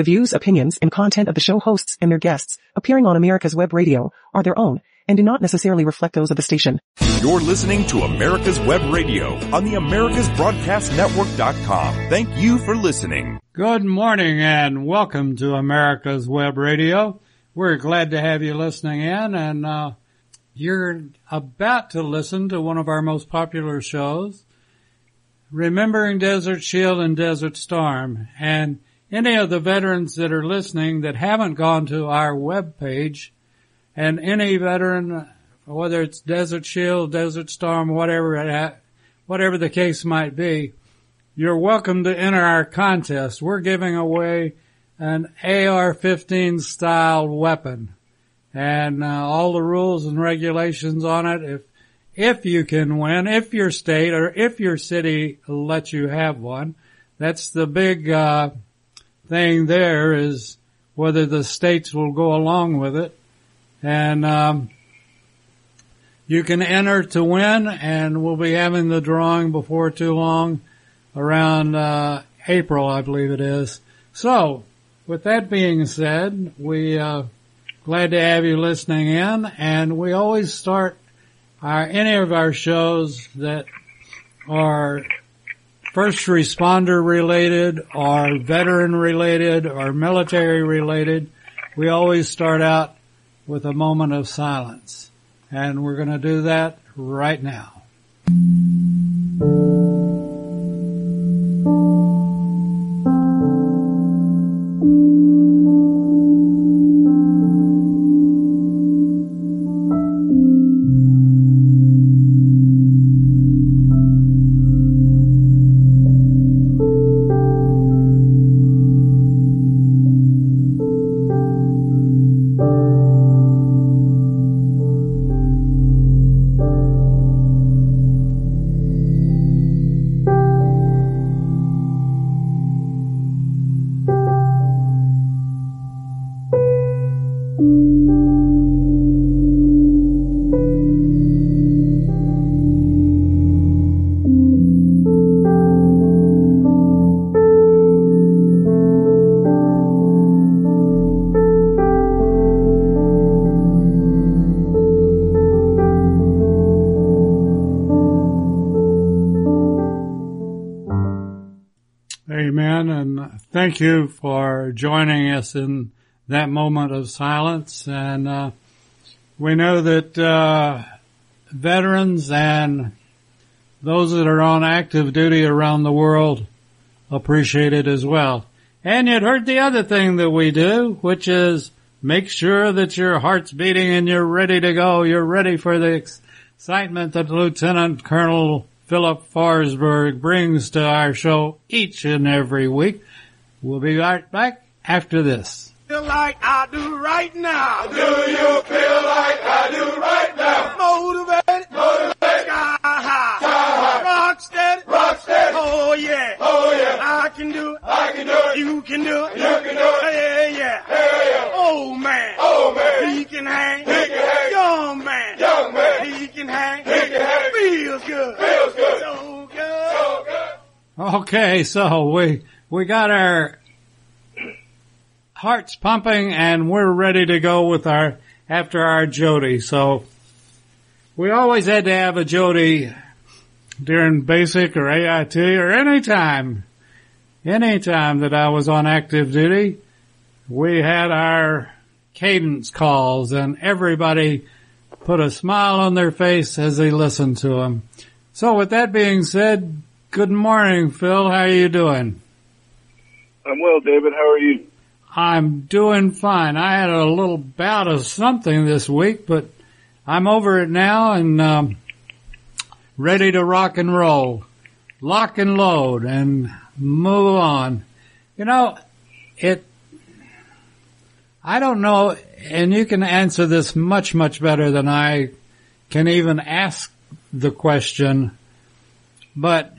The views, opinions, and content of the show hosts and their guests appearing on America's Web Radio are their own and do not necessarily reflect those of the station. You're listening to America's Web Radio on the AmericasBroadcastNetwork.com. Thank you for listening. Good morning and welcome to America's Web Radio. We're glad to have you listening in and uh, you're about to listen to one of our most popular shows, Remembering Desert Shield and Desert Storm. And any of the veterans that are listening that haven't gone to our web page and any veteran, whether it's Desert Shield, Desert Storm, whatever, whatever the case might be, you're welcome to enter our contest. We're giving away an AR-15 style weapon and uh, all the rules and regulations on it. If if you can win, if your state or if your city lets you have one, that's the big uh, thing. There is whether the states will go along with it, and um, you can enter to win, and we'll be having the drawing before too long, around uh, April, I believe it is. So, with that being said, we uh, glad to have you listening in, and we always start our any of our shows that are first responder related or veteran related or military related, we always start out with a moment of silence. And we're going to do that right now. You for joining us in that moment of silence. And uh, we know that uh, veterans and those that are on active duty around the world appreciate it as well. And you'd heard the other thing that we do, which is make sure that your heart's beating and you're ready to go. You're ready for the excitement that Lieutenant Colonel Philip Forsberg brings to our show each and every week. We'll be right back after this. Feel like I do right now. Do you feel like I do right now? Motivated, Motivated, sky high, Sky high. rock steady, rock steady. Oh yeah, Oh yeah, I can do it. I can do it. You can do it. You can do it. Hey yeah. Hey, yeah. Oh man. Oh man, He can hang. He can hang. Young man. Young man. He can hang. He can hang. Feels good. Feels good. So good. so good. Okay, so we we got our hearts pumping and we're ready to go with our after our Jody. So we always had to have a Jody during basic or AIT or any time, any time that I was on active duty. We had our cadence calls and everybody put a smile on their face as they listened to them. So with that being said, good morning, Phil. How are you doing? I'm well, David. How are you? I'm doing fine. I had a little bout of something this week, but I'm over it now and um, ready to rock and roll, lock and load, and move on. You know, it. I don't know, and you can answer this much, much better than I can even ask the question. But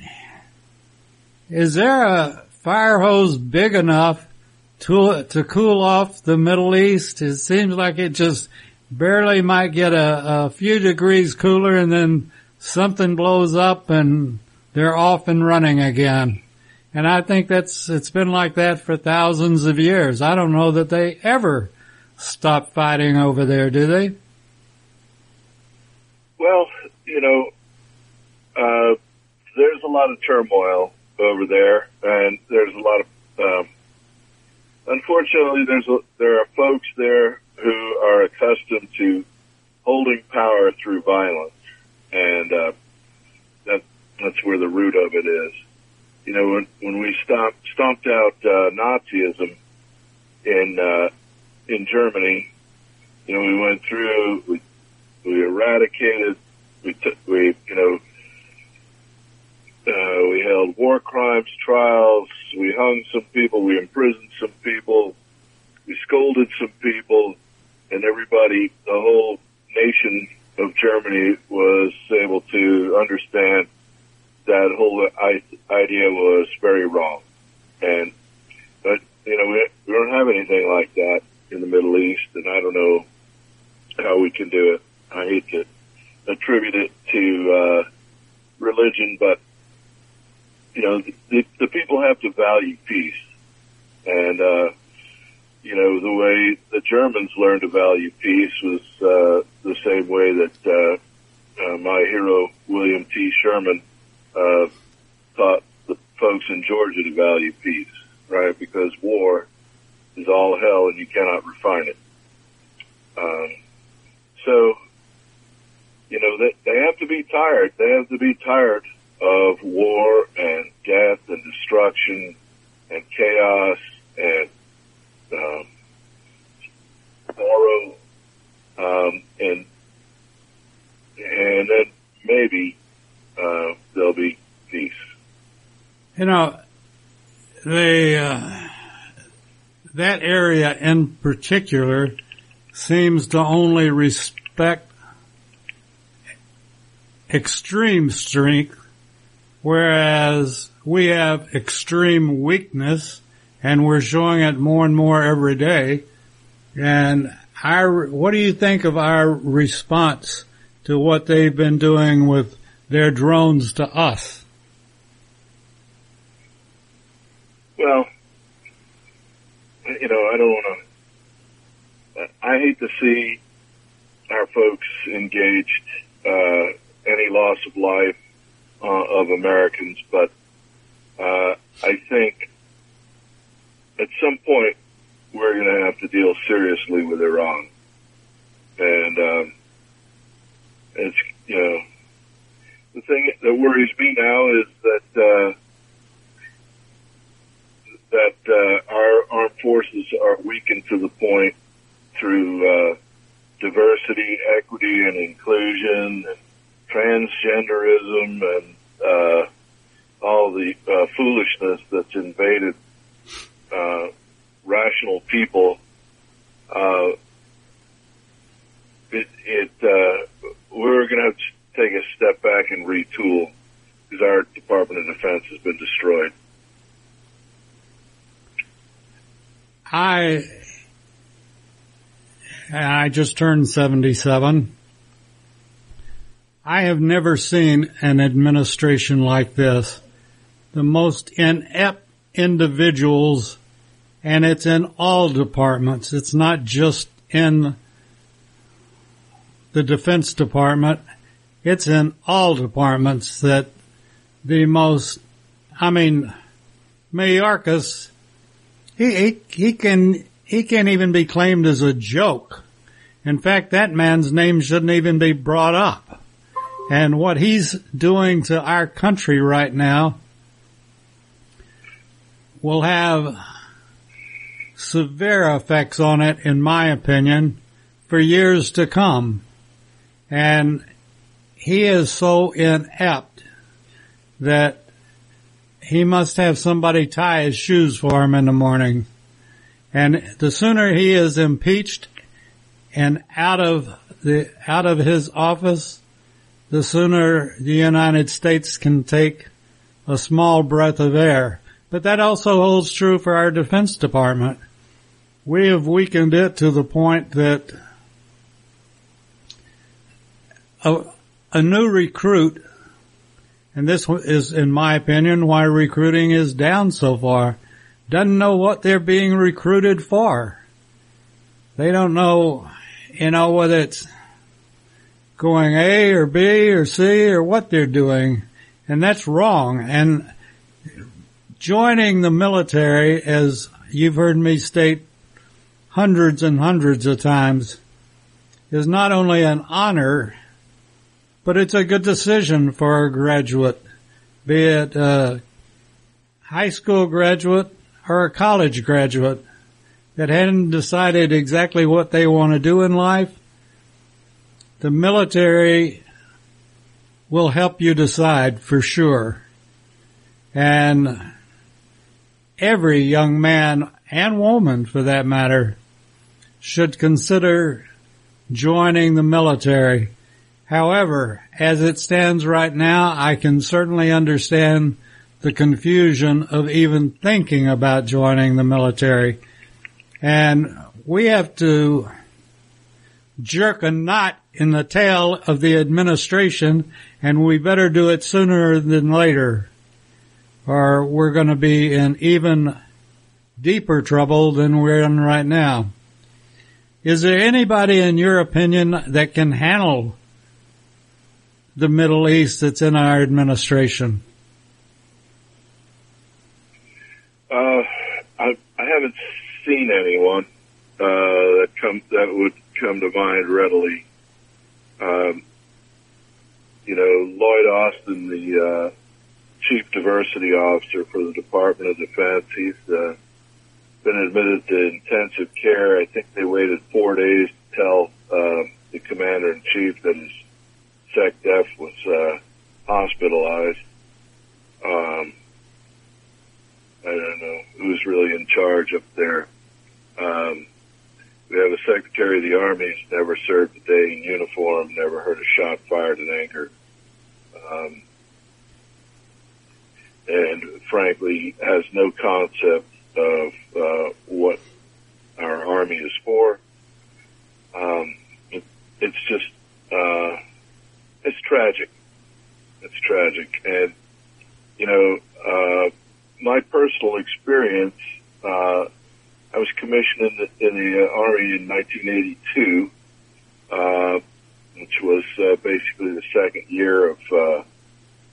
is there a fire hose big enough to to cool off the Middle East? It seems like it just barely might get a, a few degrees cooler, and then something blows up, and they're off and running again. And I think that's, it's been like that for thousands of years. I don't know that they ever stop fighting over there, do they? Well, you know, uh, there's a lot of turmoil over there, and there's a lot of. Um, unfortunately, there's a, there are folks there who are accustomed to holding power through violence, and uh, that that's where the root of it is. You know, when when we stomped stomped out uh, Nazism in uh, in Germany, you know, we went through we we eradicated we took we you know held war crimes trials. We hung some people. We imprisoned some people. We scolded some people, and everybody, the whole nation of Germany, was able to understand that whole idea was very wrong. And but you know we, we don't have anything like that in the Middle East, and I don't know how we can do it. I hate to attribute it to uh, religion, but you know, the, the people have to value peace. And, uh, you know, the way the Germans learned to value peace was, uh, the same way that, uh, uh, my hero, William T. Sherman, uh, taught the folks in Georgia to value peace, right? Because war is all hell and you cannot refine it. Um, so, you know, they, they have to be tired. They have to be tired of war and death and destruction and chaos and um, sorrow, um, and and then maybe uh, there'll be peace. You know, the uh, that area in particular seems to only respect extreme strength whereas we have extreme weakness and we're showing it more and more every day. And our, what do you think of our response to what they've been doing with their drones to us? Well, you know, I don't want to. I hate to see our folks engaged uh, any loss of life uh, of Americans, but uh, I think at some point we're going to have to deal seriously with Iran, and um, it's you know the thing that worries me now is that uh, that uh, our armed forces are weakened to the point through uh, diversity, equity, and inclusion, and transgenderism and uh, all the uh, foolishness that's invaded uh, rational people. Uh, it, it uh, we're going to have to take a step back and retool because our Department of Defense has been destroyed. I I just turned 77 I have never seen an administration like this. The most inept individuals, and it's in all departments. It's not just in the Defense Department. It's in all departments that the most, I mean, Mayorkas, he, he, he can, he can't even be claimed as a joke. In fact, that man's name shouldn't even be brought up. And what he's doing to our country right now will have severe effects on it, in my opinion, for years to come. And he is so inept that he must have somebody tie his shoes for him in the morning. And the sooner he is impeached and out of the, out of his office, the sooner the United States can take a small breath of air. But that also holds true for our Defense Department. We have weakened it to the point that a, a new recruit And this is, in my opinion, why recruiting is down so far. Doesn't know what they're being recruited for. They don't know, you know, whether it's going A or B or C or what they're doing. And that's wrong. And joining the military, as you've heard me state hundreds and hundreds of times, is not only an honor, but it's a good decision for a graduate, be it a high school graduate or a college graduate that hadn't decided exactly what they want to do in life. The military will help you decide for sure. And every young man and woman for that matter should consider joining the military. However, as it stands right now, I can certainly understand the confusion of even thinking about joining the military. And we have to jerk a knot in the tail of the administration and we better do it sooner than later or we're going to be in even deeper trouble than we're in right now. Is there anybody in your opinion that can handle the Middle East that's in our administration? Uh, I, I haven't seen anyone uh, that come that would come to mind readily. Um, you know, Lloyd Austin, the uh, chief diversity officer for the Department of Defense, he's uh, been admitted to intensive care. I think they waited four days to tell uh, the commander in chief that his SecDef was uh, hospitalized. Um, I don't know who's really in charge up there. Um, we have a Secretary of the Army who's never served a day in uniform, never heard a shot fired in anger, um, and frankly has no concept of uh, what our Army is for. Um, it, it's just uh, it's tragic. It's tragic, and you know, uh, my personal experience. I was commissioned in the, in the uh, Army in 1982, uh, which was uh, basically the second year of uh,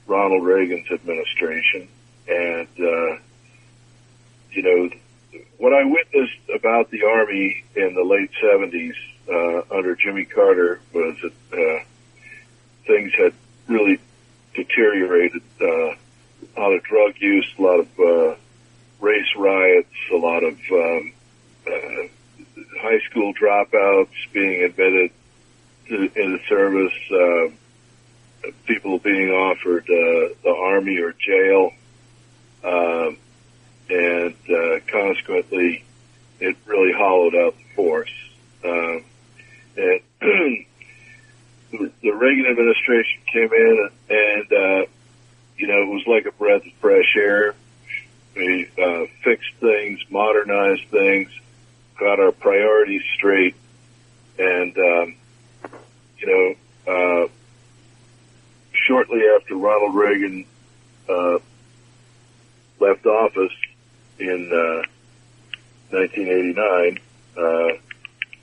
Ronald Reagan's administration, and uh, you know what I witnessed about the Army in the late 70s uh, under Jimmy Carter was that uh, things had really deteriorated. Uh, a lot of drug use, a lot of uh, lot of um, uh, high school dropouts being admitted to, in service, uh, people being offered uh, the army or jail, um, and uh, consequently, it really hollowed out the force. Um, and the Reagan administration came in and, uh, you know, it was like a breath of fresh air. We uh, fixed things, modernized things, got our priorities straight, and um, you know, uh, shortly after Ronald Reagan uh, left office in uh, 1989, uh,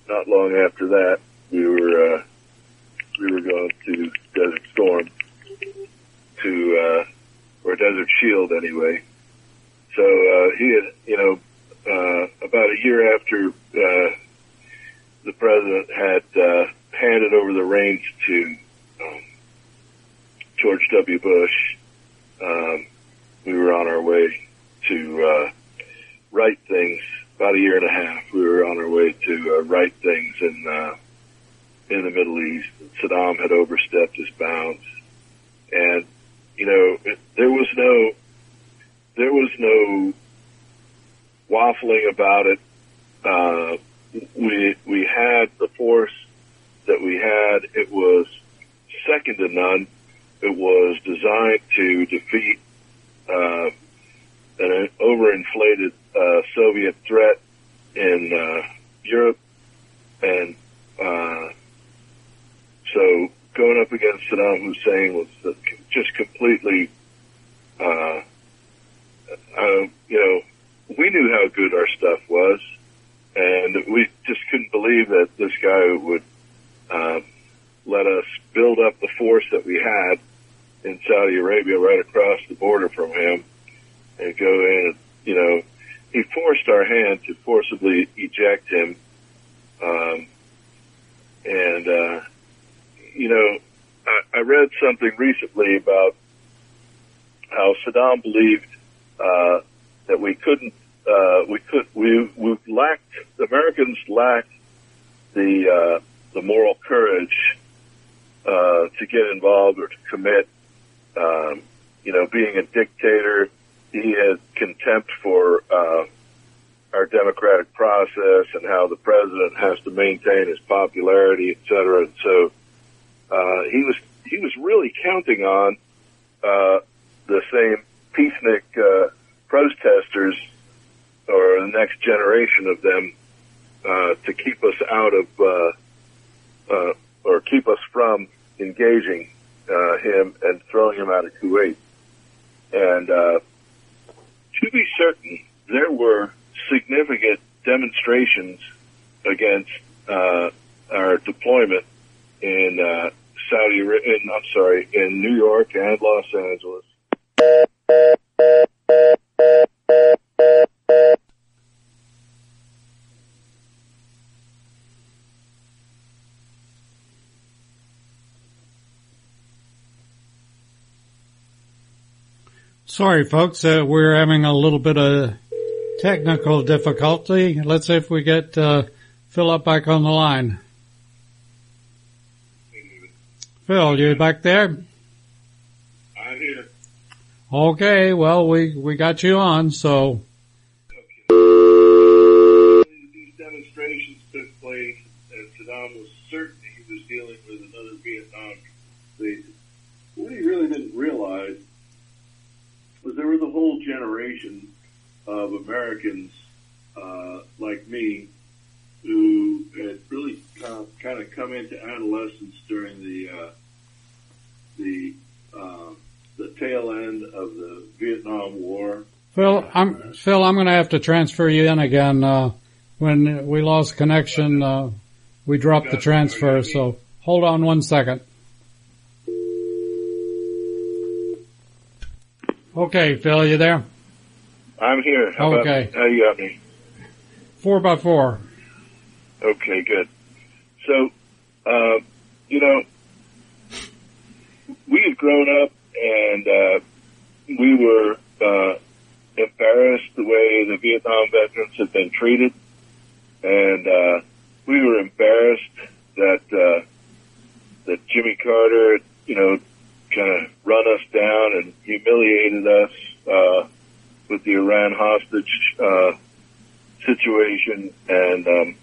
not long after that, we were uh, we were going to Desert Storm to uh, or Desert Shield anyway. So uh, he had, you know, uh, about a year after uh, the president had uh, handed over the reins to um, George W. Bush, um, we were on our way to uh, right things. About a year and a half, we were on our way to uh, right things in uh, in the Middle East. Saddam had overstepped his bounds, and you know it, there was no there was no waffling about it. Uh, we we had the force that we had. It was second to none. It was designed to defeat uh, an overinflated uh, Soviet threat in uh, Europe, and uh, so going up against Saddam Hussein was just completely completely, uh, uh, you know, we knew how good our stuff was, and we just couldn't believe that this guy would um, let us build up the force that we had in Saudi Arabia right across the border from him and go in and, you know, he forced our hand to forcibly eject him. Um, and, uh, you know, I, I read something recently about how Saddam believed, uh, that we couldn't, uh, we could, we, we lacked, Americans lacked the, uh, the moral courage, uh, to get involved or to commit, um, you know, being a dictator, he had contempt for uh, our democratic process and how the president has to maintain his popularity, et cetera. And so uh, he was he was really counting on uh, the same peacenik uh, protesters or the next generation of them uh, to keep us out of uh, uh, or keep us from engaging uh, him and throwing him out of Kuwait. And uh, to be certain, there were significant demonstrations against uh, our deployment in uh, Saudi, in, I'm sorry, in New York and Los Angeles. Sorry, folks, uh, we're having a little bit of technical difficulty. Let's see if we get uh, Philip back on the line. Phil, you back there? Okay, well, we, we got you on, so These demonstrations took place, and Saddam was certain he was dealing with another Vietnam basis. What he really didn't realize was there was a whole generation of Americans uh, like me who had really kind of, kind of come into adolescence during the uh, the uh, the tail end of the Vietnam War. Phil, I'm Phil. I'm going to have to transfer you in again. Uh, when we lost connection, uh, we dropped the transfer. So hold on one second. Okay, Phil, you there? I'm here. How about- Okay. how you got me? Four by four. Okay, good. So, uh, you know, we had grown up and uh, we were uh, embarrassed the way the Vietnam veterans had been treated, and uh, we were embarrassed that uh, that Jimmy Carter, you know, kind of run us down and humiliated us uh, with the Iran hostage uh, situation, and um,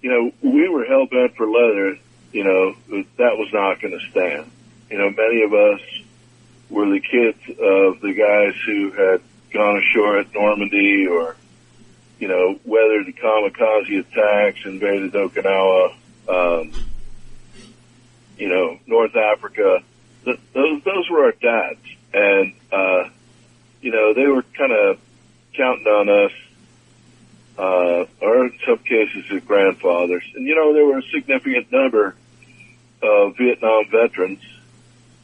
you know, we were hell bent for leather. You know, that was not going to stand. You know, many of us were the kids of the guys who had gone ashore at Normandy or, you know, weathered the kamikaze attacks, invaded Okinawa, um, you know, North Africa. Th- those, those were our dads. And, uh, you know, they were kind of counting on us uh, or in some cases their grandfathers. And you know, there were a significant number of Vietnam veterans,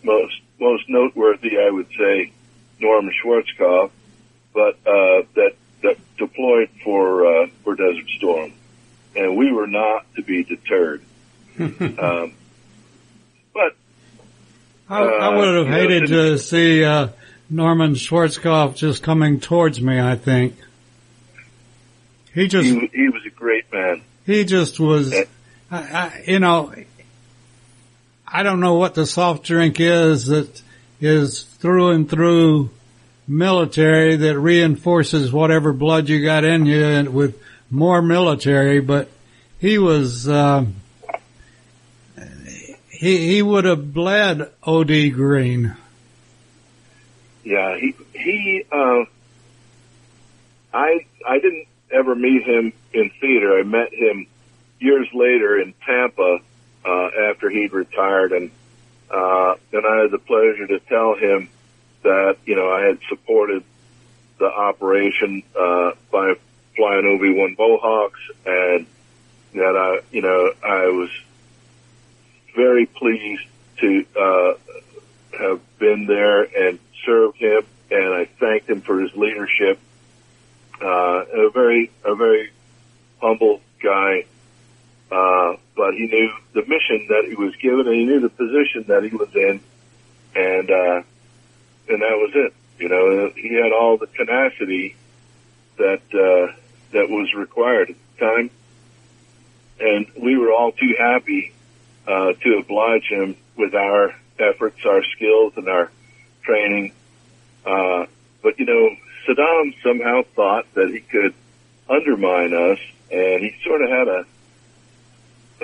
most most noteworthy, I would say, Norman Schwarzkopf, but uh, that that deployed for uh, for Desert Storm, and we were not to be deterred. um, but I, I would have Uh, you know, hated to see uh, Norman Schwarzkopf just coming towards me. I think he just he, he was a great man. he just was. Eh. I, I, you know, I don't know what the soft drink is that is through and through military that reinforces whatever blood you got in you with more military, but he was, um, he, he would have bled O.D. Green. Yeah, he he. Uh, I I didn't ever meet him in theater. I met him years later in Tampa uh, after he'd retired, and uh, and I had the pleasure to tell him that you know I had supported the operation uh, by flying OV-1 Mohawks, and that I you know I was very pleased to uh, have been there and served him, and I thanked him for his leadership. Uh, a very a very humble guy, uh, but he knew the mission that he was given, and he knew the position that he was in, and uh, and that was it. You know, he had all the tenacity that uh, that was required at the time, and we were all too happy uh, to oblige him with our efforts, our skills, and our training. Uh, but you know, Saddam somehow thought that he could undermine us, and he sort of had a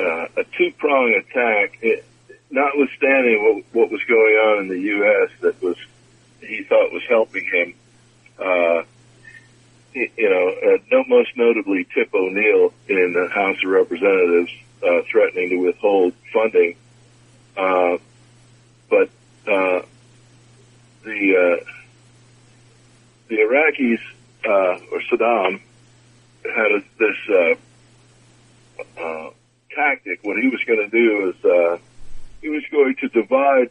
uh, a two prong attack. It, notwithstanding what, what was going on in the U.S. that was he thought was helping him. Uh, you know, uh, no, most notably Tip O'Neill in the House of Representatives uh, threatening to withhold funding. Uh, but uh, the uh, the Iraqis uh, or Saddam had a, this uh, uh, tactic. What he was going to do is uh, he was going to divide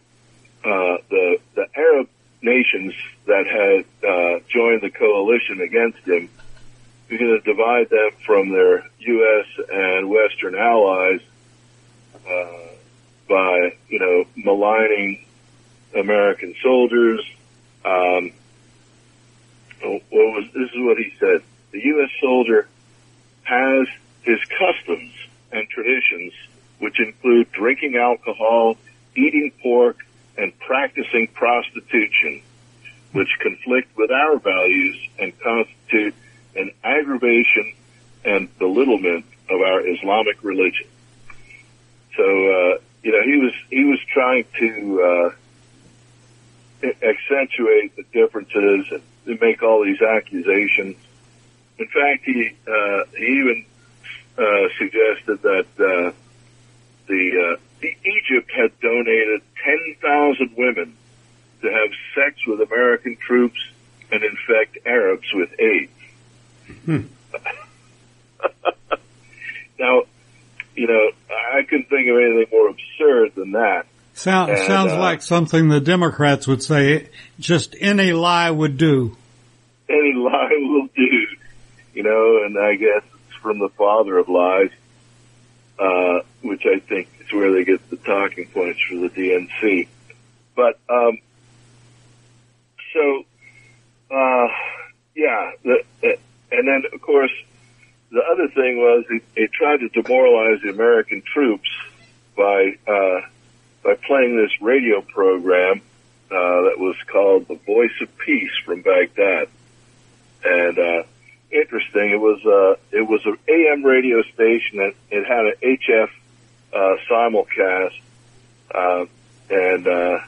uh, the the Arab nations that had uh, joined the coalition against him. He was going to divide them from their U.S. and Western allies uh, by, you know, maligning American soldiers. Um, what was this is what he said? The U.S. soldier has his customs and traditions, which include drinking alcohol, eating pork, and practicing prostitution, which conflict with our values and constitute an aggravation and belittlement of our Islamic religion. So, uh, you know, he was he was trying to uh, accentuate the differences and make all these accusations. In fact, he uh, he even suggested that uh, the uh, Egypt had donated 10,000 women to have sex with American troops and infect Arabs with AIDS. Hmm. now, you know, I couldn't think of anything more absurd than that. Sound, and, sounds uh, like something the Democrats would say, just any lie would do. Any lie will do, you know, and I guess from the father of lies, uh, which I think is where they get the talking points for the DNC. But, um, so, uh, yeah, the, and then of course, the other thing was he, he tried to demoralize the American troops by, uh, by playing this radio program, uh, that was called The Voice of Peace from Baghdad. And, uh, interesting. It was, uh, it was an AM radio station that it had an HF uh, simulcast, uh, and uh,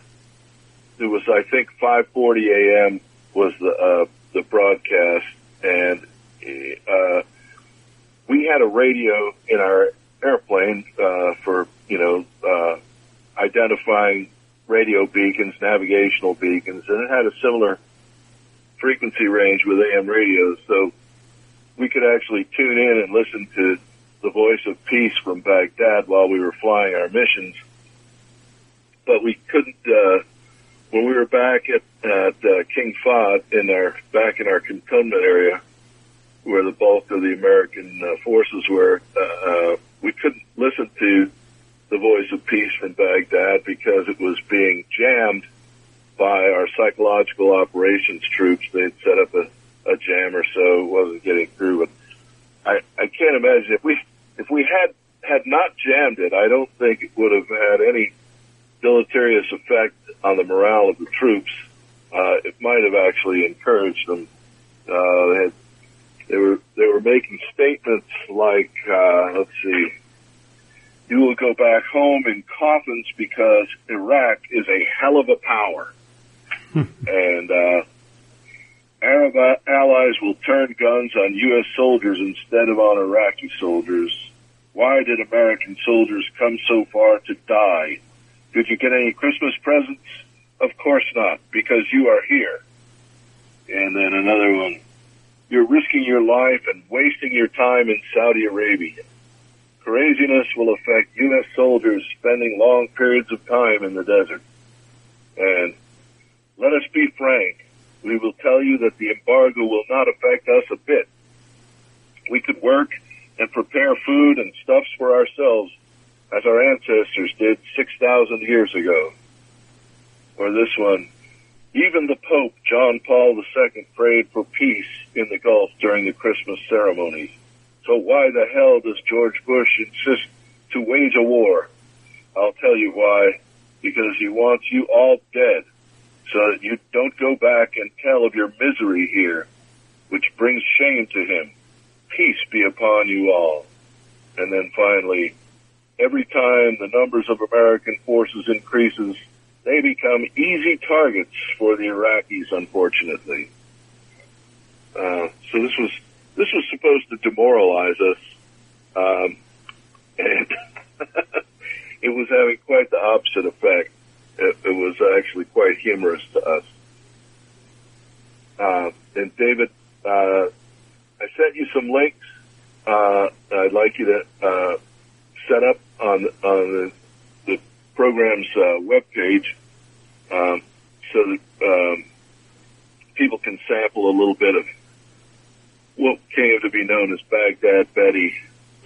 it was I think 5:40 a.m. was the uh, the broadcast, and uh, we had a radio in our airplane uh, for you know uh, identifying radio beacons, navigational beacons, and it had a similar frequency range with AM radios, so we could actually tune in and listen to the voice of peace from Baghdad while we were flying our missions. But we couldn't, uh, when we were back at, at uh, King Fahd in our, back in our cantonment area where the bulk of the American uh, forces were, uh, uh, we couldn't listen to the voice of peace from Baghdad because it was being jammed by our psychological operations troops. They'd set up a, a jam or so wasn't getting through. But I, I can't imagine if we if we had had not jammed it, I don't think it would have had any deleterious effect on the morale of the troops. Uh, it might have actually encouraged them. Uh, they, had, they were they were making statements like, uh, let's see, you will go back home in coffins because Iraq is a hell of a power, and uh, Arab allies will turn guns on U.S. soldiers instead of on Iraqi soldiers. Why did American soldiers come so far to die? Did you get any Christmas presents? Of course not, because you are here. And then another one. You're risking your life and wasting your time in Saudi Arabia. Craziness will affect U.S. soldiers spending long periods of time in the desert. And let us be frank. We will tell you that the embargo will not affect us a bit. We could work and prepare food and stuffs for ourselves as our ancestors did 6,000 years ago. Or this one, even the Pope, John Paul II, prayed for peace in the Gulf during the Christmas ceremonies. So why the hell does George Bush insist to wage a war? I'll tell you why. Because he wants you all dead so that you don't go back and tell of your misery here, which brings shame to him. Peace be upon you all. And then finally, every time the numbers of American forces increases, they become easy targets for the Iraqis, unfortunately. Uh, so this was this was supposed to demoralize us, um, and it was having quite the opposite effect. It, it was actually quite humorous to us. Uh, and David, uh, I sent you some links. Uh, I'd like you to uh, set up on on the, the program's uh, webpage um, so that um, people can sample a little bit of what came to be known as Baghdad Betty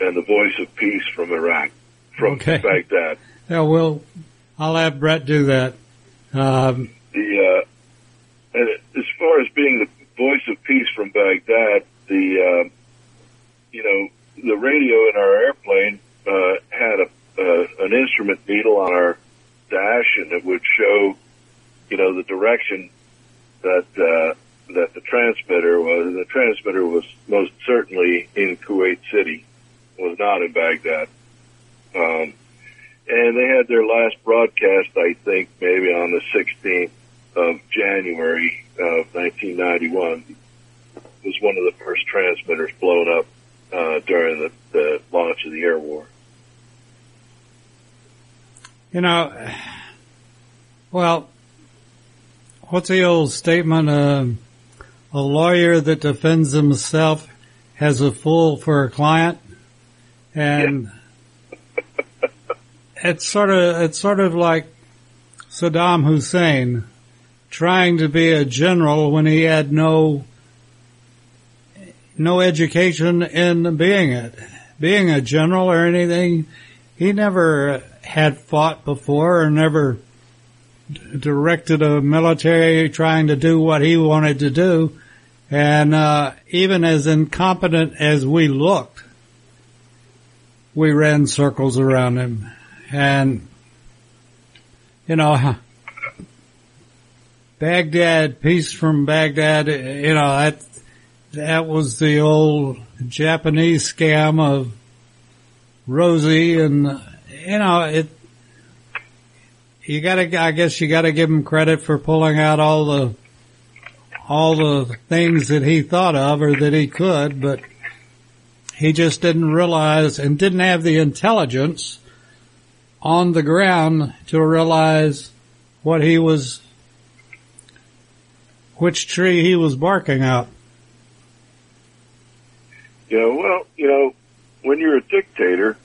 and the voice of peace from Iraq, from Okay. Baghdad. Yeah, well, I'll have Brett do that. Um, The uh, as far as being the voice of peace from Baghdad, the uh, you know the radio in our airplane uh, had a uh, an instrument needle on our dash, and it would show you know the direction that uh, that the transmitter was. The transmitter was most certainly in Kuwait City, was not in Baghdad. Um, and they had their last broadcast, I think, maybe on the 16th of January of 1991. It was one of the first transmitters blown up uh, during the, the launch of the air war. you know, well, what's the old statement? Um a lawyer that defends himself has a fool for a client, and it's sort of it's sort of like Saddam Hussein trying to be a general when he had no no education in being it, being a general or anything. He never had fought before or never directed a military trying to do what he wanted to do. And uh, even as incompetent as we looked, we ran circles around him. And, you know, Baghdad, peace from Baghdad, you know, that, that was the old Japanese scam of Rosie and, you know, it, you gotta, I guess you gotta give him credit for pulling out all the, all the things that he thought of or that he could, but he just didn't realize and didn't have the intelligence on the ground to realize what he was, which tree he was barking up. You know, well, you know, when you're a dictator,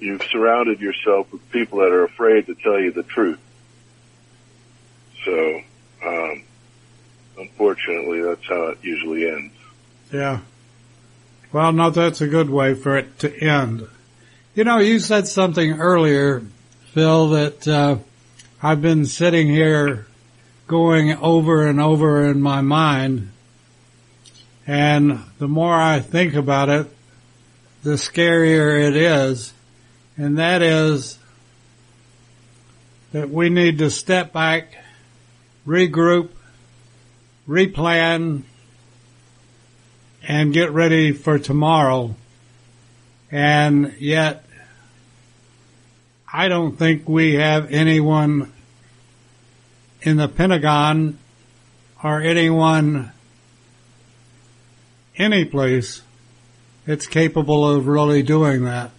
you've surrounded yourself with people that are afraid to tell you the truth. So, um, unfortunately, that's how it usually ends. Yeah. Well, no, that's a good way for it to end. You know, you said something earlier, Phil, that uh, I've been sitting here going over and over in my mind, and the more I think about it, the scarier it is, and that is that we need to step back, regroup, replan, and get ready for tomorrow. And yet, I don't think we have anyone in the Pentagon or anyone any place that's capable of really doing that.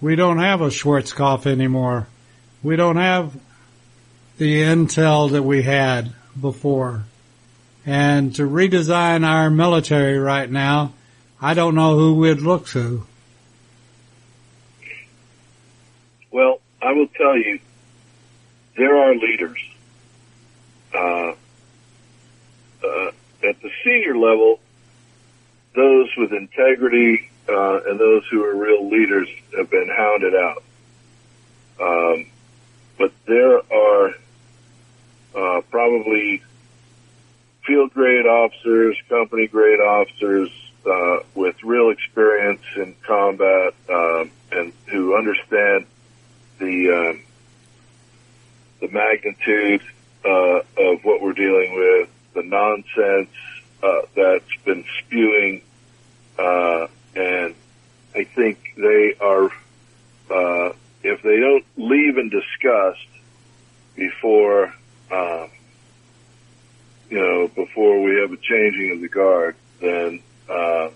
We don't have a Schwarzkopf anymore. we don't have the intel that we had before. And to redesign our military right now, I don't know who we'd look to. Well, I will tell you, there are leaders. Uh, uh, at the senior level, those with integrity uh, and those who are real leaders have been hounded out. Um, but there are uh, probably field grade officers, company grade officers uh, with real experience in combat um, and who understand the um, the magnitude uh, of what we're dealing with, the nonsense uh, that's been spewing, uh, and I think they are. Uh, if they don't leave in disgust before, um, you know, before we have a changing of the guard, then uh,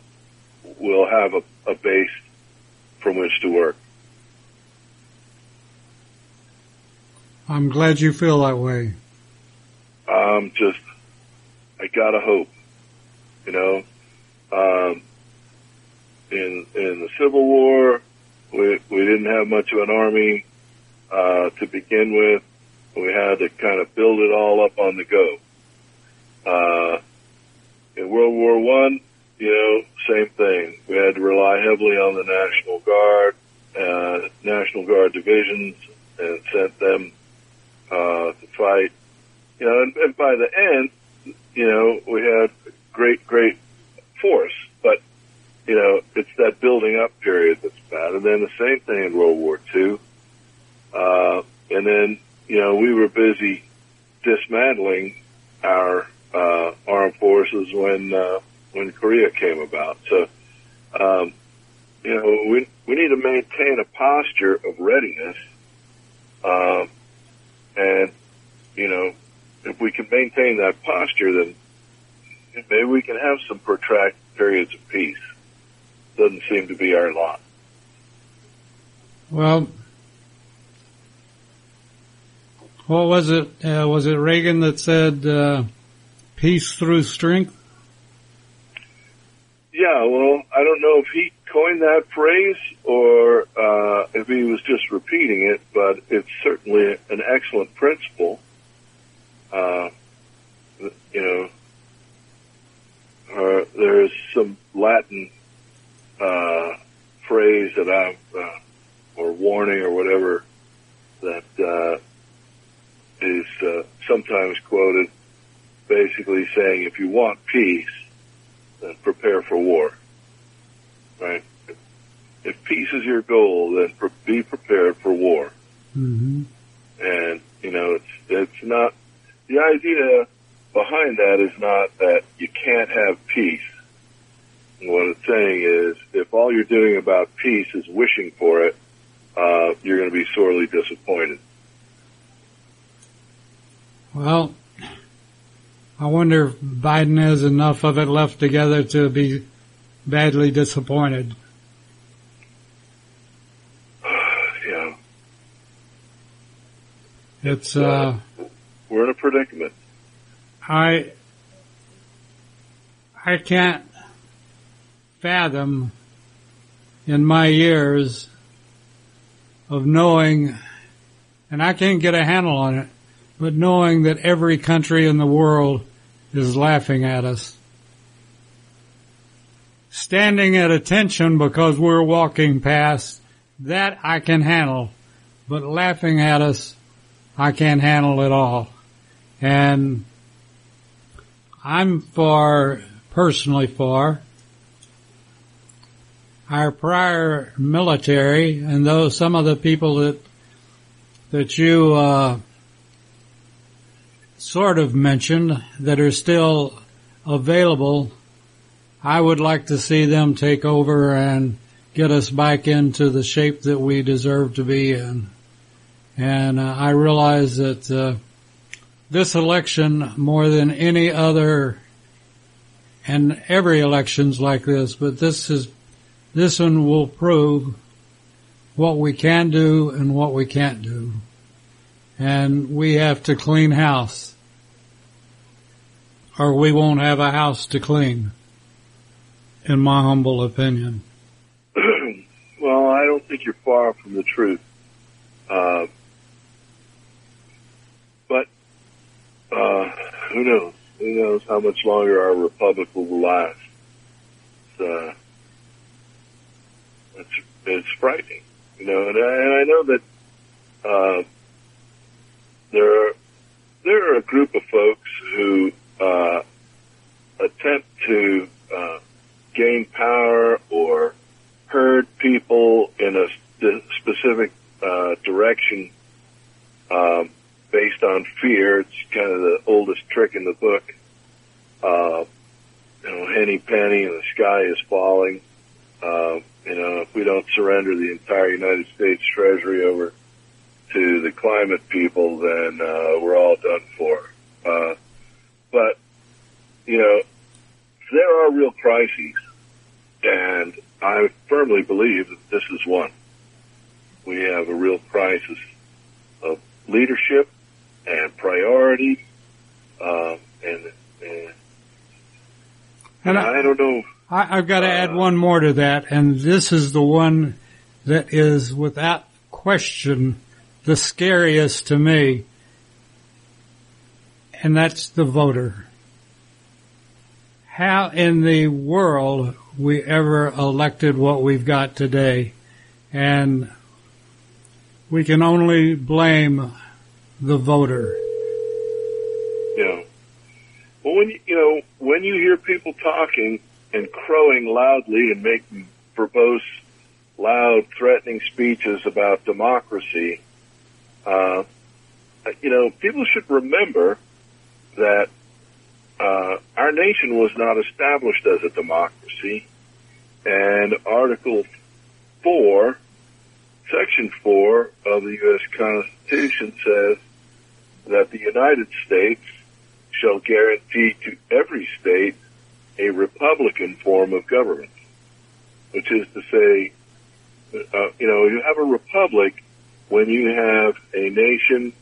we'll have a, a base from which to work. I'm glad you feel that way. Um, just, I gotta hope, you know, um, in, in the Civil War, we, we didn't have much of an army, uh, to begin with. We had to kind of build it all up on the go. Uh, in World War One, you know, same thing. We had to rely heavily on the National Guard, uh, National Guard divisions and sent them, uh, to fight. You know, and, and by the end, you know, we had great, great force, but you know, it's that building up period that's bad. And then the same thing in World War II. Uh, and then, you know, we were busy dismantling our, uh, armed forces when, uh, when Korea came about. So, um, you know, we, we need to maintain a posture of readiness. Um, and, you know, if we can maintain that posture, then maybe we can have some protracted periods of peace doesn't seem to be our lot. Well, what was it? Uh, was it Reagan that said uh, peace through strength? Yeah, well, I don't know if he coined that phrase or uh, if he was just repeating it, but it's certainly an excellent principle. Uh, you know, uh, there's some Latin uh, phrase that I, uh, or warning or whatever that, uh, is, sometimes quoted basically saying if you want peace, then prepare for war. Right? If, peace is your goal, then be prepared for war. Mm-hmm. And, you know, it's, it's not, the idea behind that is not that you can't have peace what it's saying is, if all you're doing about peace is wishing for it, uh, you're going to be sorely disappointed. Well, I wonder if Biden has enough of it left together to be badly disappointed. yeah, It's, uh, we're in a predicament. I, I can't fathom in my years of knowing, and I can't get a handle on it, but knowing that every country in the world is laughing at us. Standing at attention because we're walking past, that I can handle, but laughing at us, I can't handle it all. And I'm for, personally for, our prior military and those some of the people that that you uh, sort of mentioned that are still available, I would like to see them take over and get us back into the shape that we deserve to be in. And uh, I realize that uh, this election, more than any other, and every election's like this, but this is this one will prove what we can do and what we can't do. and we have to clean house. Or we won't have a house to clean, in my humble opinion. well, I don't think you're far from the truth. Uh, but uh, who knows? Who knows how much longer our republic will last? It's, uh, it's, it's frightening, you know. And I, and I know that uh, there are there are a group of folks who uh, attempt to uh, gain power or herd people in a specific uh, direction um, based on fear. It's kind of the oldest trick in the book. Uh, you know, henny penny and the sky is falling. Uh, you know, if we don't surrender the entire United States Treasury over to the climate people, then uh, we're all done for. Uh, but you know, there are real crises, and I firmly believe that this is one. We have a real crisis of leadership and priority, um, and, and, And I, I don't know. I, I've got to add one more to that, and this is the one that is without question the scariest to me, and that's the voter. How in the world we ever elected what we've got today, and we can only blame the voter. Know, well, when you, you know when you hear people talking and crowing loudly and making verbose, loud, threatening speeches about democracy, uh, you know, people should remember that uh, our nation was not established as a democracy, and Article Four, Section Four of the U.S. Constitution says that the United States shall guarantee to every state a republican form of government, which is to say, uh, you know, you have a republic when you have a nation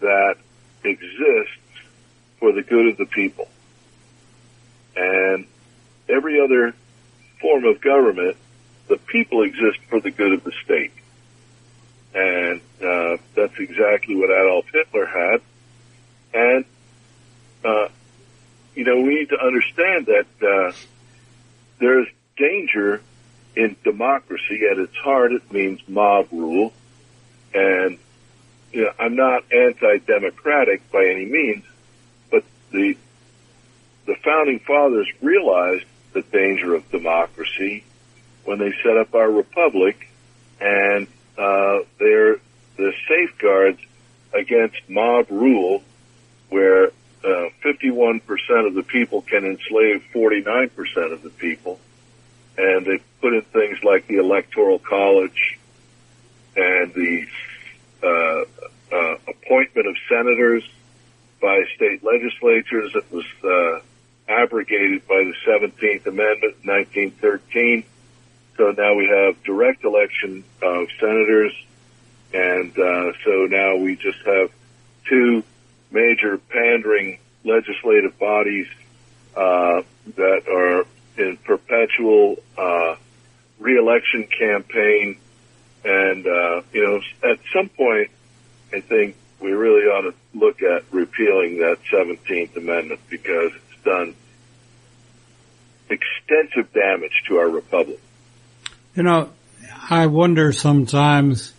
that exists for the good of the people. And every other form of government, the people exist for the good of the state. And uh, that's exactly what Adolf Hitler had. And, uh, you know, we need to understand that uh, there's danger in democracy. At its heart, it means mob rule. And, you know, I'm not anti-democratic by any means, but the the founding fathers realized the danger of democracy when they set up our republic, and uh, they're the safeguards against mob rule, where uh, 51% of the people can enslave 49% of the people, and they put in things like the electoral college and the uh, uh, appointment of senators by state legislatures. That was uh, abrogated by the 17th Amendment in 1913. So now we have direct election of senators, and uh, so now we just have two major pandering legislative bodies uh, that are in perpetual uh, reelection campaign. And, uh, you know, at some point, I think we really ought to look at repealing that 17th Amendment because extensive damage to our republic. You know, I wonder sometimes,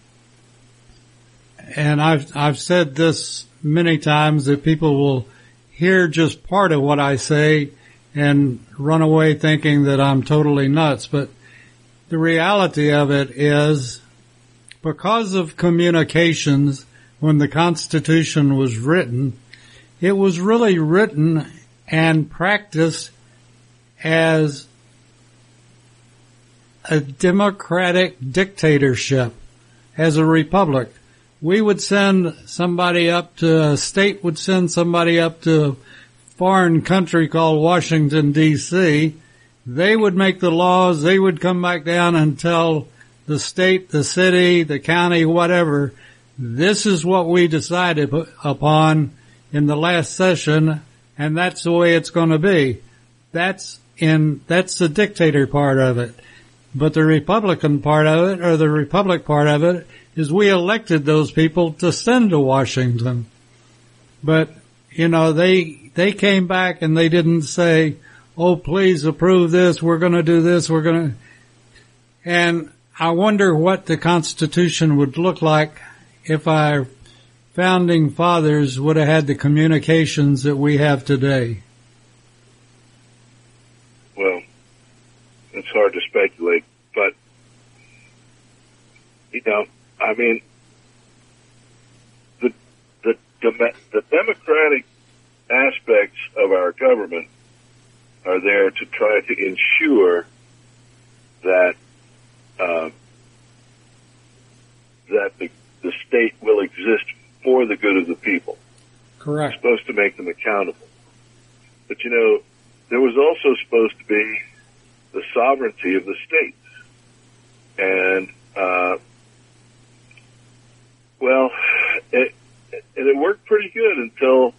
and I've, I've said this many times that people will hear just part of what I say and run away thinking that I'm totally nuts. But the reality of it is because of communications when the Constitution was written, it was really written and practiced as a democratic dictatorship, as a republic. We would send somebody up to, a state would send somebody up to a foreign country called Washington DC. They would make the laws, they would come back down and tell the state, the city, the county, whatever, this is what we decided upon in the last session and that's the way it's going to be. That's in, that's the dictator part of it. But the Republican part of it, or the Republic part of it, is we elected those people to send to Washington. But, you know, they, they came back and they didn't say, oh, please approve this, we're gonna do this, we're gonna, and I wonder what the Constitution would look like if our founding fathers would have had the communications that we have today. Well, it's hard to speculate, but you know, I mean, the the the the democratic aspects of our government are there to try to ensure that uh, that the the state will exist for the good of the people. Correct. It's supposed to make them accountable. But you know, there was also supposed to be the sovereignty of the states. And, uh, well, it, it, worked pretty good until,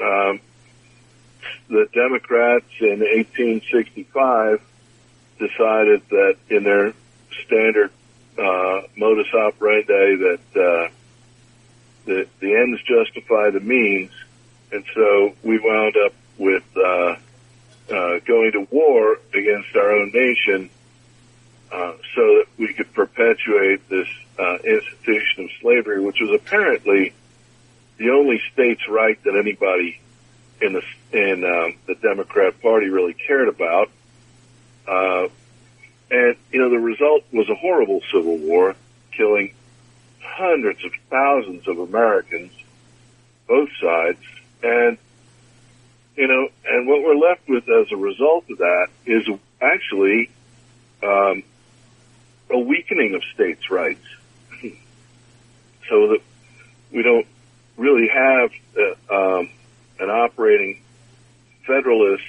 um, the Democrats in 1865 decided that in their standard, uh, modus operandi that, uh, the, the ends justify the means. And so we wound up with, uh, uh, going to war against our own nation, uh, so that we could perpetuate this, uh, institution of slavery, which was apparently the only states' right that anybody in the, in, um, the Democrat party really cared about. Uh, and, you know, the result was a horrible civil war, killing hundreds of thousands of Americans, both sides, and you know, and what we're left with as a result of that is actually um, a weakening of states' rights, so that we don't really have uh, um, an operating federalist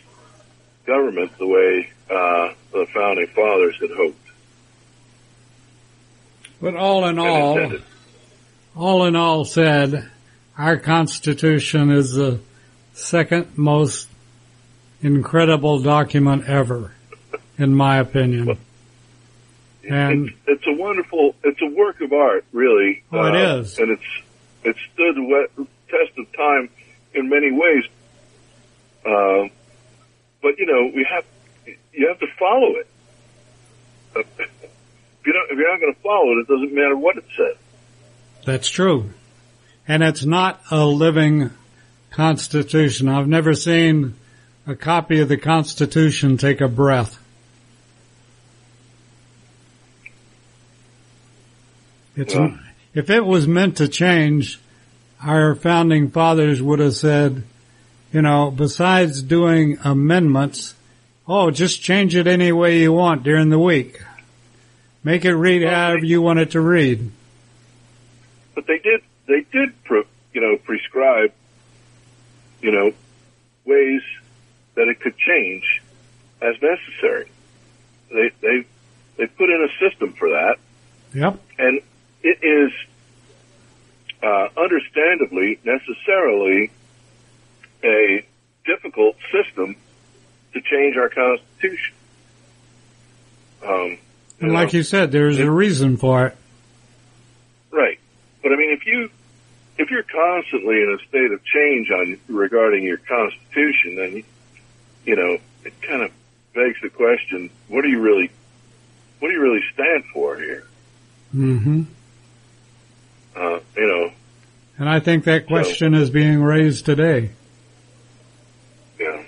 government the way uh, the founding fathers had hoped. But all in all, all in all said, our Constitution is the second most incredible document ever, in my opinion. And it's, it's, a wonderful, it's a work of art, really. Oh, it uh, is, and it's it's stood the test of time in many ways. Uh, but you know, we have you have to follow it. if you don't, if you're not going to follow it, it doesn't matter what it says. That's true. And it's not a living Constitution. I've never seen a copy of the Constitution take a breath. It's, yeah. if it was meant to change, our founding fathers would have said, you know, besides doing amendments, oh, just change it any way you want during the week. Make it read however you want it to read but they did they did you know prescribe you know ways that it could change as necessary. They they they put in a system for that. Yep. And it is uh, understandably necessarily a difficult system to change our constitution. Um, and like know, you said, there's it, a reason for it. Right. But I mean, if you if you're constantly in a state of change on regarding your constitution, then you know it kind of begs the question: What do you really what do you really stand for here? Mm-hmm. Uh, you know. And I think that question so, is being raised today. Yeah.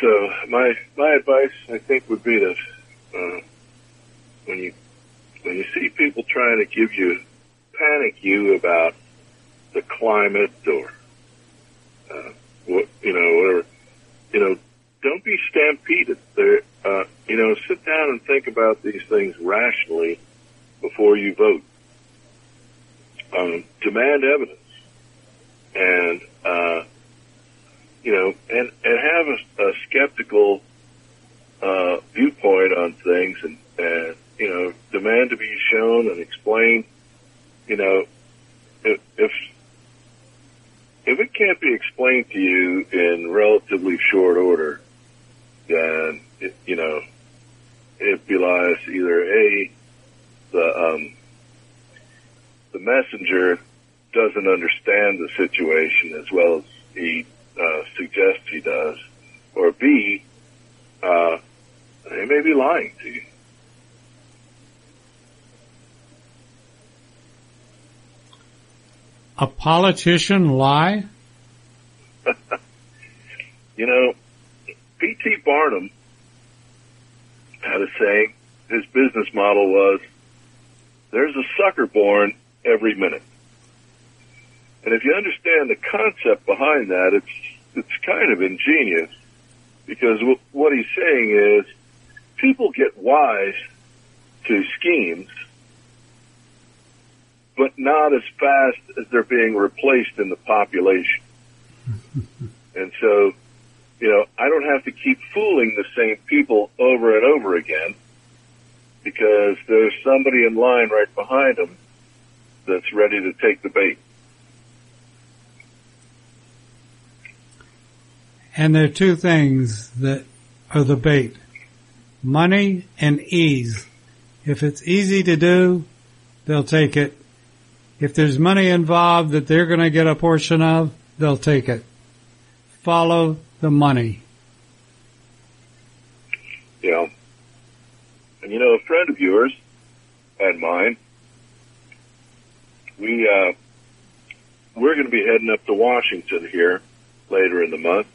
So my my advice, I think, would be to uh, when you when you see people trying to give you, panic you about the climate or, uh, what, you know, whatever, you know, don't be stampeded. There, uh, you know, sit down and think about these things rationally before you vote. Um, demand evidence and, uh, you know, and, and have a, a skeptical, uh, viewpoint on things and, and, you know, demand to be shown and explained. You know, if if, if it can't be explained to you in relatively short order, then it, you know it belies either a the um, the messenger doesn't understand the situation as well as he uh, suggests he does, or b uh, they may be lying to you. A politician lie? You know, P.T. Barnum had a saying. His business model was, there's a sucker born every minute. And if you understand the concept behind that, it's, it's kind of ingenious because w- what he's saying is people get wise to schemes, but not as fast as they're being replaced in the population. and so, you know, I don't have to keep fooling the same people over and over again because there's somebody in line right behind them that's ready to take the bait. And there are two things that are the bait. Money and ease. If it's easy to do, they'll take it. If there's money involved that they're going to get a portion of, they'll take it. Follow the money. Yeah. And you know, a friend of yours and mine, we, uh, we're going to be heading up to Washington here later in the month.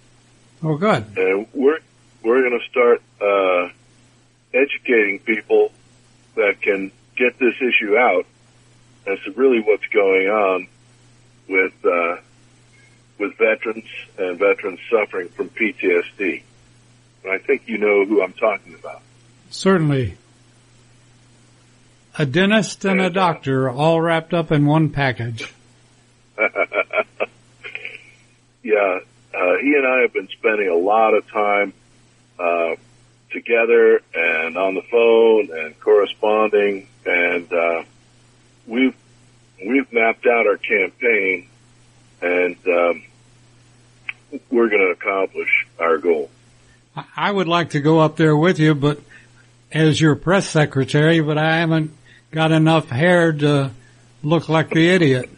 Oh, good. and we're we're going to start uh, educating people that can get this issue out as to really what's going on with uh, with veterans and veterans suffering from PTSD. And I think you know who I'm talking about. Certainly. A dentist and a doctor all wrapped up in one package. yeah, uh, he and I have been spending a lot of time uh, together and on the phone and corresponding, and uh, we've we've mapped out our campaign, and um, we're going to accomplish our goal. I- would like to go up there with you, but as your press secretary, but I haven't got enough hair to look like the idiot.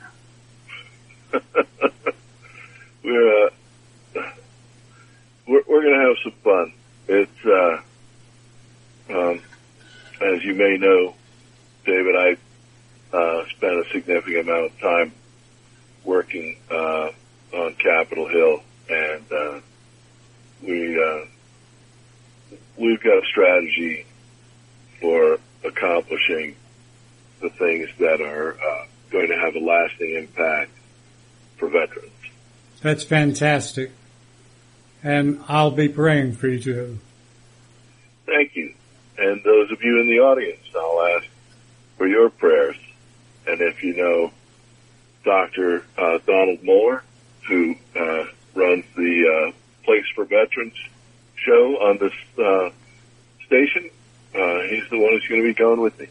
we're uh, we're, we're going to have some fun. It's uh, um, as you may know, David. I uh, spent a significant amount of time working uh, on Capitol Hill, and uh, we uh, we've got a strategy for accomplishing the things that are uh, going to have a lasting impact for veterans. That's fantastic. And I'll be praying for you too. Thank you. And those of you in the audience, I'll ask for your prayers. And if you know Dr. Uh, Donald Moeller, who uh, runs the uh, Place for Veterans show on this uh, station, uh, he's the one who's going to be going with me.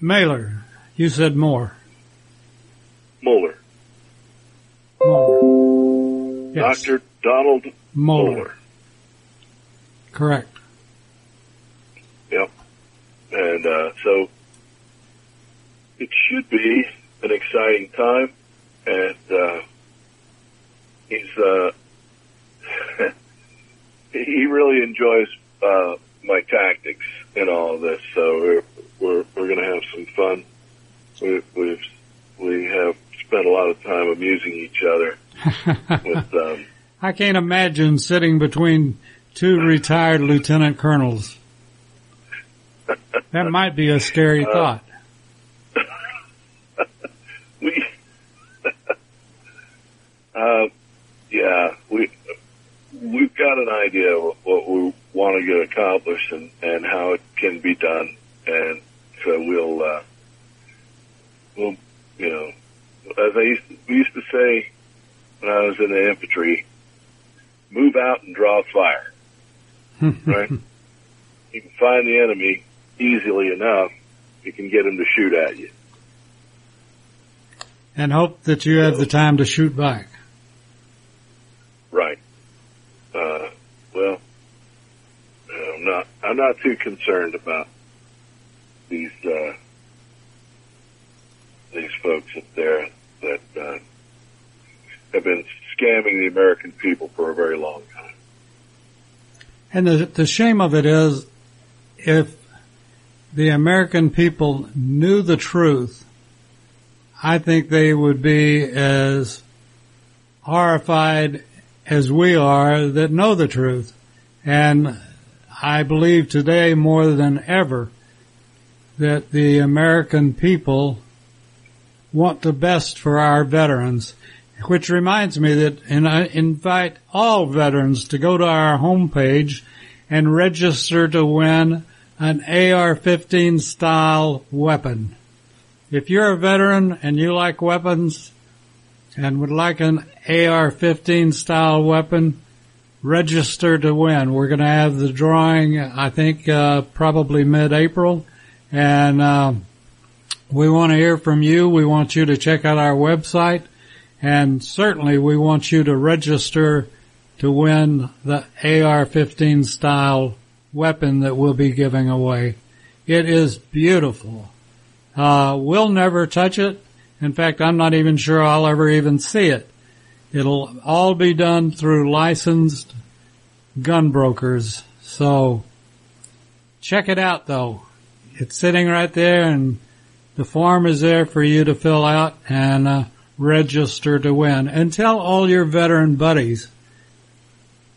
Mailer, you said more. Moeller. Moeller. Yes. Dr. Donald Moeller. Moeller. Correct. Yep. And uh, so it should be an exciting time, and uh, he's uh, he really enjoys uh, my tactics in all of this. So we're we're, we're going to have some fun. We, we've we have spent a lot of time amusing each other with. Um, I can't imagine sitting between two retired lieutenant colonels. That might be a scary thought. we, uh, yeah, we we've got an idea of what we want to get accomplished and and how it can be done, and so we'll uh, we'll you know, as I used to, we used to say when I was in the infantry, move out and draw fire. right? You can find the enemy easily enough, you can get them to shoot at you. And hope that you have the time to shoot back. Right. Uh, well, I'm not. I'm not too concerned about these uh, these folks up there that uh, have been scamming the American people for a very long time. And the, the shame of it is, if the American people knew the truth, I think they would be as horrified as we are that know the truth. And I believe today more than ever that the American people want the best for our veterans, which reminds me that, and I invite all veterans to go to our homepage and register to win an AR-15 style weapon. If you're a veteran and you like weapons and would like an AR-15 style weapon, register to win. We're going to have the drawing, I think, uh, probably mid-April, and uh, we want to hear from you. We want you to check out our website, and certainly we want you to register to win the AR-15 style weapon that we'll be giving away. It is beautiful. Uh, we'll never touch it. In fact, I'm not even sure I'll ever even see it. It'll all be done through licensed gun brokers. So check it out though. It's sitting right there and the form is there for you to fill out and uh, register to win. And tell all your veteran buddies.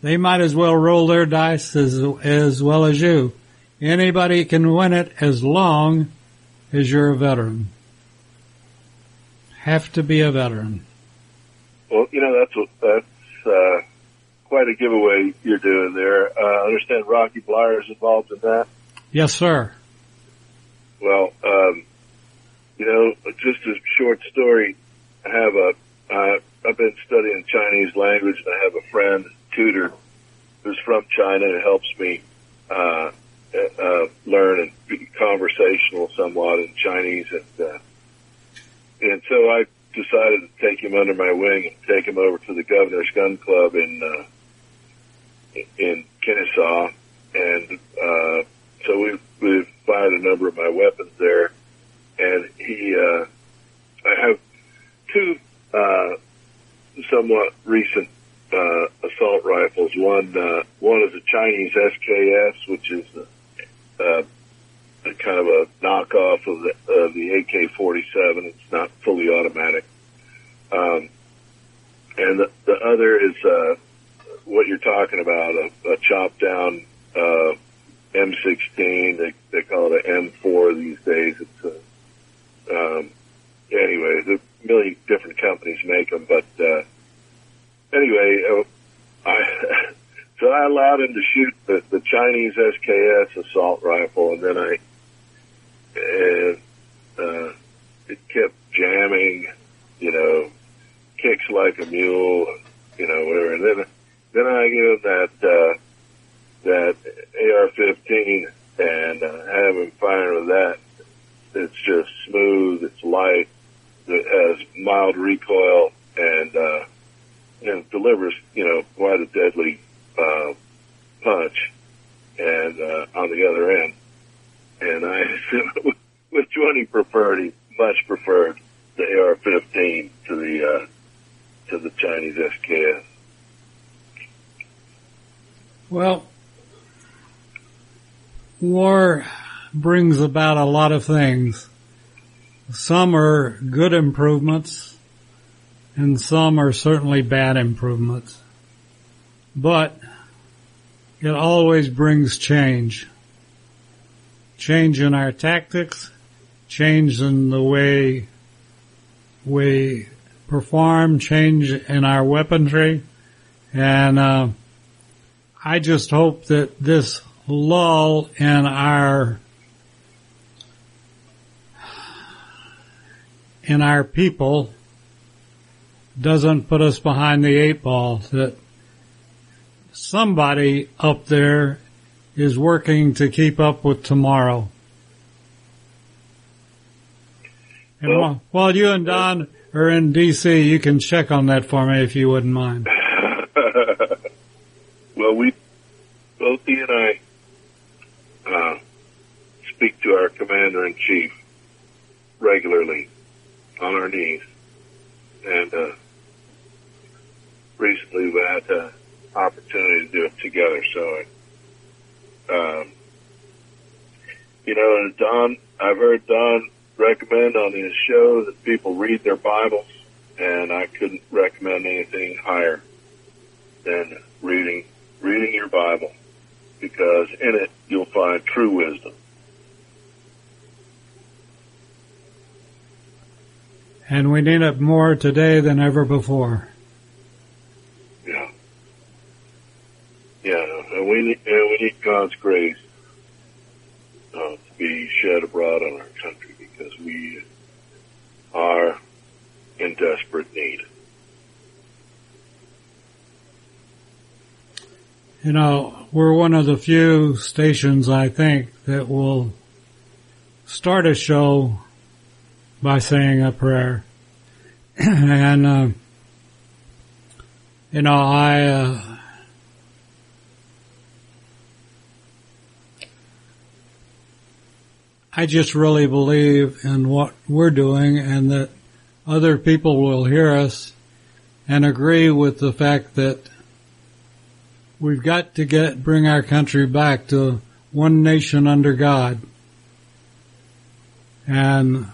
They might as well roll their dice as, as well as you. Anybody can win it as long as you're a veteran. Have to be a veteran. Well, you know that's what that's uh, quite a giveaway you're doing there. Uh, I understand Rocky Bleier is involved in that. Yes, sir. Well, um, you know, just a short story. I have a uh, I've been studying Chinese language, and I have a friend tutor who's from China who helps me uh, uh, learn and be conversational somewhat in Chinese, and uh, and so I decided to take him under my wing and take him over to the Governor's Gun Club in uh, in Kennesaw, and uh, so we we fired a number of my weapons there, and he uh, I have two uh, somewhat recent uh, assault rifles. One uh, one is a Chinese SKS, which is uh, a kind of a knockoff of the, uh, the AK-47. It's not fully automatic. Um, and the, the other is, uh, what you're talking about, a, a chopped down, uh, M16. They, they call it an M4 these days. It's a, um, anyway, the million different companies make them, but, uh, anyway, uh, I, so I allowed him to shoot the, the Chinese SKS assault rifle and then I, and uh, it kept jamming, you know, kicks like a mule, you know, whatever. And then, then I give him that, uh, that AR-15 and uh, have him fire with that. It's just smooth. It's light. It has mild recoil and, uh, and delivers, you know, quite a deadly, uh, punch. And, uh, on the other end, and I said, which one he preferred? He much preferred the AR-15 to the uh, to the Chinese SKS. Well, war about a lot of things. Some are good improvements, and some are certainly bad improvements. But it always brings change change in our tactics, change in the way we perform, change in our weaponry, and uh, I just hope that this lull in our in our people doesn't put us behind the eight ball, that somebody up there is working to keep up with tomorrow. And well, while, while you and Don are in D.C., you can check on that for me if you wouldn't mind. well, we, both he and I, uh, speak to our commander in chief regularly on our knees, and uh, recently we had the opportunity to do it together. So, um, you know, Don, I've heard Don recommend on his show that people read their Bibles, and I couldn't recommend anything higher than reading reading your Bible because in it you'll find true wisdom. And we need it more today than ever before. Yeah. Yeah, and we need and we need God's grace uh, to be shed abroad on our country because we are in desperate need. You know, we're one of the few stations, I think, that will start a show by saying a prayer. and, uh, you know, I, uh, I just really believe in what we're doing and that other people will hear us and agree with the fact that We've got to get, bring our country back to one nation under God and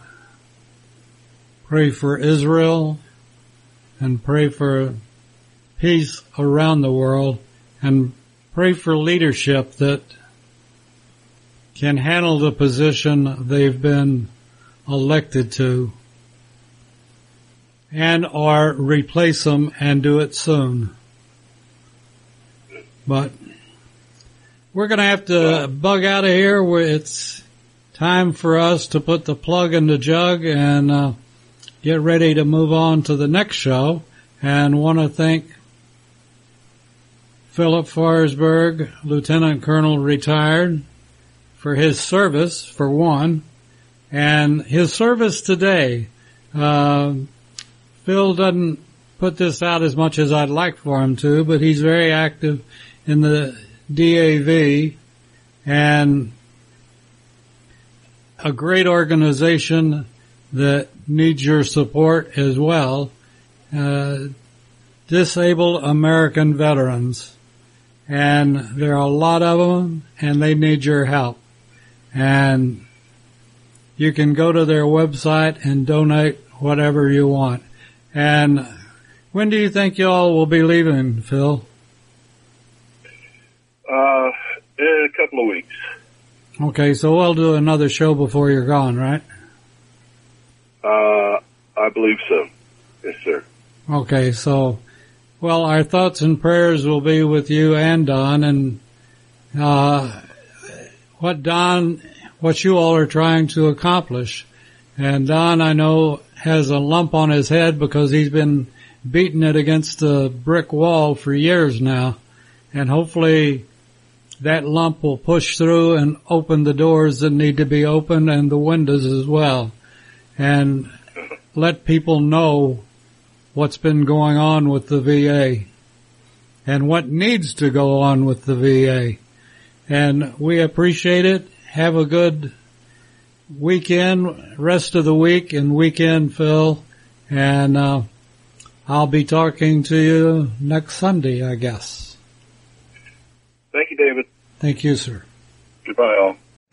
pray for Israel and pray for peace around the world and pray for leadership that can handle the position they've been elected to and or replace them and do it soon. But we're going to have to bug out of here. Where it's time for us to put the plug in the jug and uh, get ready to move on to the next show. And want to thank Philip Forsberg, Lieutenant Colonel retired, for his service, for one, and his service today. Uh, Phil doesn't put this out as much as I'd like for him to, but he's very active in the DAV and a great organization that needs your support as well. Uh, Disabled American Veterans. And there are a lot of them and they need your help. And you can go to their website and donate whatever you want. And when do you think y'all will be leaving, Phil? Uh, in a couple of weeks. Okay, so we'll do another show before you're gone, right? Uh, I believe so. Yes, sir. Okay, so, well, our thoughts and prayers will be with you and Don and, uh, what Don, what you all are trying to accomplish. And Don, I know, has a lump on his head because he's been beating it against the brick wall for years now. And hopefully that lump will push through and open the doors that need to be opened and the windows as well. And let people know what's been going on with the VA and what needs to go on with the VA. And we appreciate it. Have a good weekend, rest of the week and weekend, Phil. And, uh, I'll be talking to you next Sunday, I guess. Thank you, David. Thank you, sir. Goodbye, all.